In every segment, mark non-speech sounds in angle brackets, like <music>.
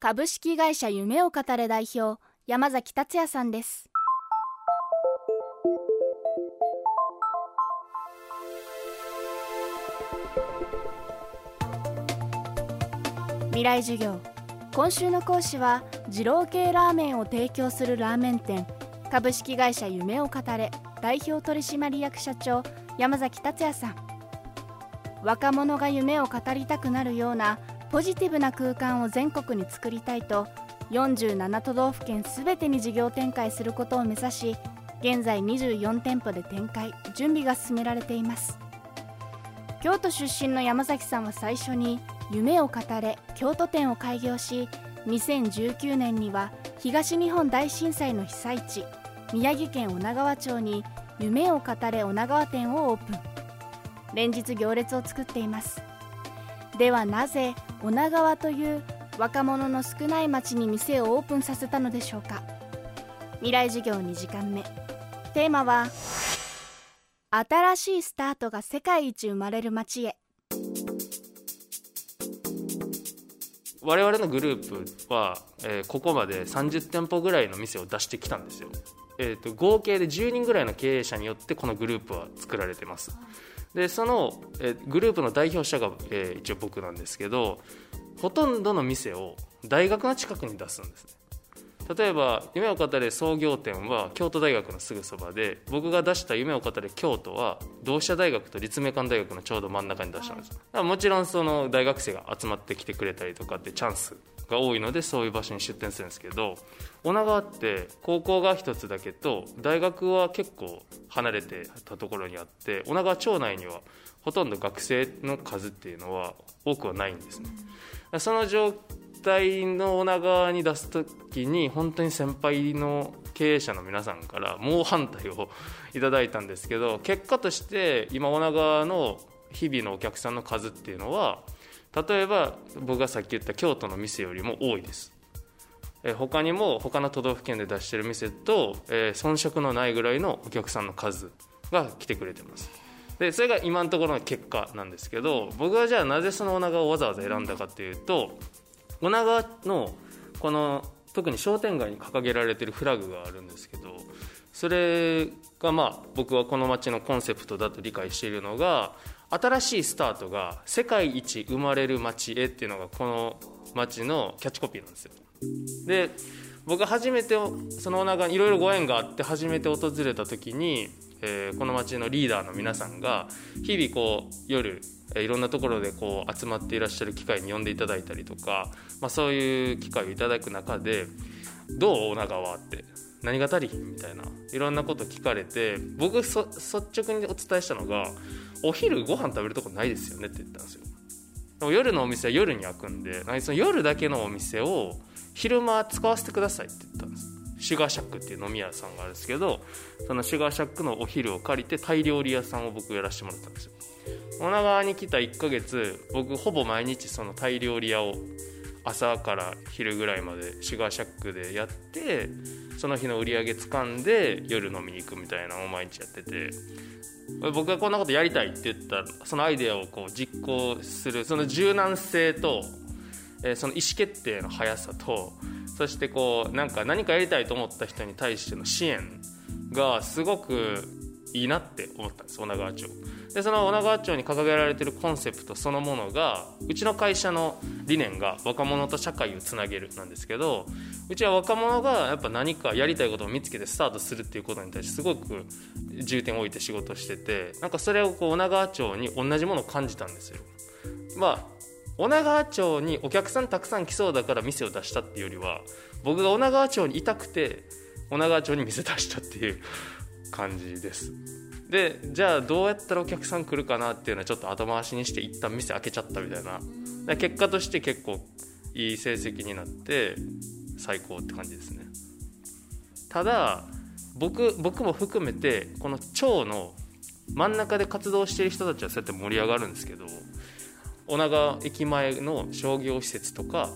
株式会社夢を語れ代表山崎達也さんです。未来授業。今週の講師は二郎系ラーメンを提供するラーメン店株式会社夢を語れ代表取締役社長山崎達也さん。若者が夢を語りたくなるようなポジティブな空間を全国に作りたいと47都道府県すべてに事業展開することを目指し現在24店舗で展開準備が進められています。京都出身の山崎さんは最初に夢を語れ京都店を開業し2019年には東日本大震災の被災地宮城県女川町に夢を語れ女川店をオープン。連日行列を作っています。ではなぜ女川という若者の少ない町に店をオープンさせたのでしょうか。未来授業2時間目。テーマは新しいスタートが世界一生まれる街へ。我々のグループは、えー、ここまで30店舗ぐらいの店を出してきたんですよ、えーと、合計で10人ぐらいの経営者によってこのグループは作られてます。でその、えー、グループの代表者が、えー、一応僕なんですけどほとんどの店を大学の近くに出すんですね。例えば夢を語れ創業店は京都大学のすぐそばで僕が出した夢を語れ京都は同志社大学と立命館大学のちょうど真ん中に出したんです。もちろんその大学生が集まってきてくれたりとかってチャンスが多いのでそういう場所に出店するんですけど女川って高校が1つだけと大学は結構離れてたところにあって女川町内にはほとんど学生の数っていうのは多くはないんですね。その状態の女川に出す時に本当に先輩の経営者の皆さんから猛反対をいただいたんですけど結果として今女川の日々のお客さんの数っていうのは例えば僕がさっき言った京都の店よりも多いです。他にも他の都道府県で出してる店と、遜色のないぐらいのお客さんの数が来てくれてます。でそれが今のところの結果なんですけど僕はじゃあなぜその女川をわざわざ選んだかっていうと女川のこの特に商店街に掲げられてるフラグがあるんですけどそれがまあ僕はこの街のコンセプトだと理解しているのが新しいスタートが世界一生まれる街へっていうのがこの街のキャッチコピーなんですよで僕初めてその女川にいろいろご縁があって初めて訪れた時にえー、この町のリーダーの皆さんが日々こう夜いろんなところでこう集まっていらっしゃる機会に呼んでいただいたりとか、まあ、そういう機会をいただく中で「どう女川?」って「何が足り?ひん?」みたいないろんなこと聞かれて僕率直にお伝えしたのが「お昼ご飯食べるとこないですよね」って言ったんですよ。でも夜のお店は夜に開くんでその夜だけのお店を昼間使わせてくださいって言ったんですシュガーシャックっていう飲み屋さんがあるんですけどそのシュガーシャックのお昼を借りてタイ料理屋さんを僕やらせてもらったんですよ女川に来た1ヶ月僕ほぼ毎日そのタイ料理屋を朝から昼ぐらいまでシガーシャックでやってその日の売り上げ掴んで夜飲みに行くみたいなのを毎日やってて。僕がこんなことやりたいって言ったそのアイデアをこう実行するその柔軟性と、えー、その意思決定の速さとそしてこうなんか何かやりたいと思った人に対しての支援がすごくいいなって思ったんです女川町。でその女川町に掲げられてるコンセプトそのものがうちの会社の理念が若者と社会をつなげるなんですけどうちは若者がやっぱ何かやりたいことを見つけてスタートするっていうことに対してすごく重点を置いて仕事しててなんかそれをこう女川町に同じものを感じたんですよ。まあ女川町にお客さんたくさん来そうだから店を出したっていうよりは僕が女川町にいたくて女川町に店出したっていう感じです。でじゃあどうやったらお客さん来るかなっていうのはちょっと後回しにして一旦店開けちゃったみたいな。結果として結構いい成績になって最高って感じですね。ただ僕僕も含めてこの町の真ん中で活動している人たちはそうやって盛り上がるんですけど女川駅前の商業施設とか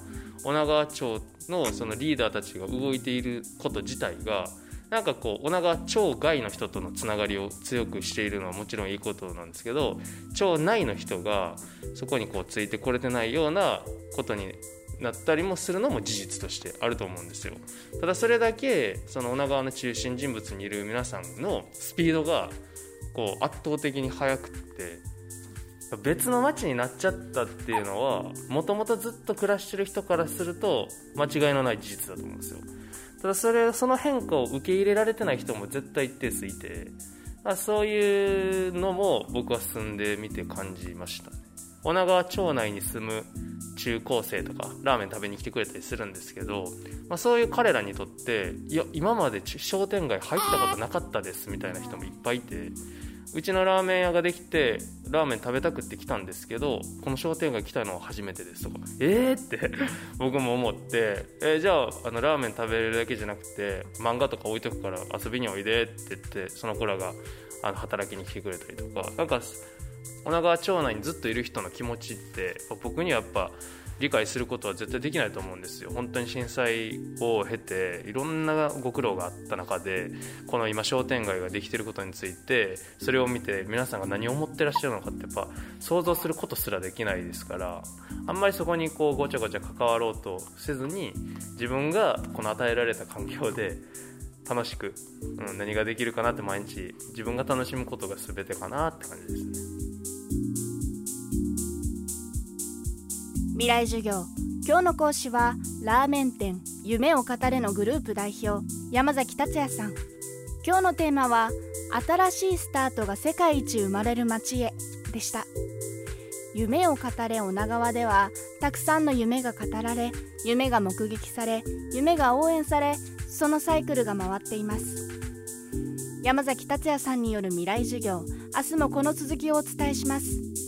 女川町のそのリーダーたちが動いていること自体がなんかこう女川町外の人とのつながりを強くしているのはもちろんいいことなんですけど町内の人がそこにこうついてこれてないようなことになったりもするのも事実としてあると思うんですよ。ただそれだけその女川の中心人物にいる皆さんのスピードがこう圧倒的に速くって別の街になっちゃったっていうのはもともとずっと暮らしてる人からすると間違いのない事実だと思うんですよ。ただそれその変化を受け入れられてない人も絶対一定数いてまそういうのも僕は住んでみて感じました女川町内に住む中高生とかラーメン食べに来てくれたりするんですけど、まあ、そういう彼らにとっていや今まで商店街入ったことなかったですみたいな人もいっぱいいてうちのラーメン屋ができてラーメン食べたくって来たんですけどこの商店街来たのは初めてですとか。えー？って <laughs> 僕も思って、えー、じゃああのラーメン食べれるだけじゃなくて漫画とか置いとくから遊びにおいでって言ってその子らがあの働きに来てくれたりとか。なんか女川町内にずっといる人の気持ちって僕にはやっぱ理解することは絶対できないと思うんですよ本当に震災を経ていろんなご苦労があった中でこの今商店街ができてることについてそれを見て皆さんが何を思ってらっしゃるのかってやっぱ想像することすらできないですからあんまりそこにこうごちゃごちゃ関わろうとせずに自分がこの与えられた環境で楽しく、うん、何ができるかなって毎日自分が楽しむことが全てかなって感じですね。未来授業。今日の講師はラーメン店夢を語れのグループ代表山崎達也さん。今日のテーマは新しいスタートが世界一生まれる街へでした。夢を語れ女川ではたくさんの夢が語られ夢が目撃され夢が応援されそのサイクルが回っています。山崎達也さんによる未来授業明日もこの続きをお伝えします。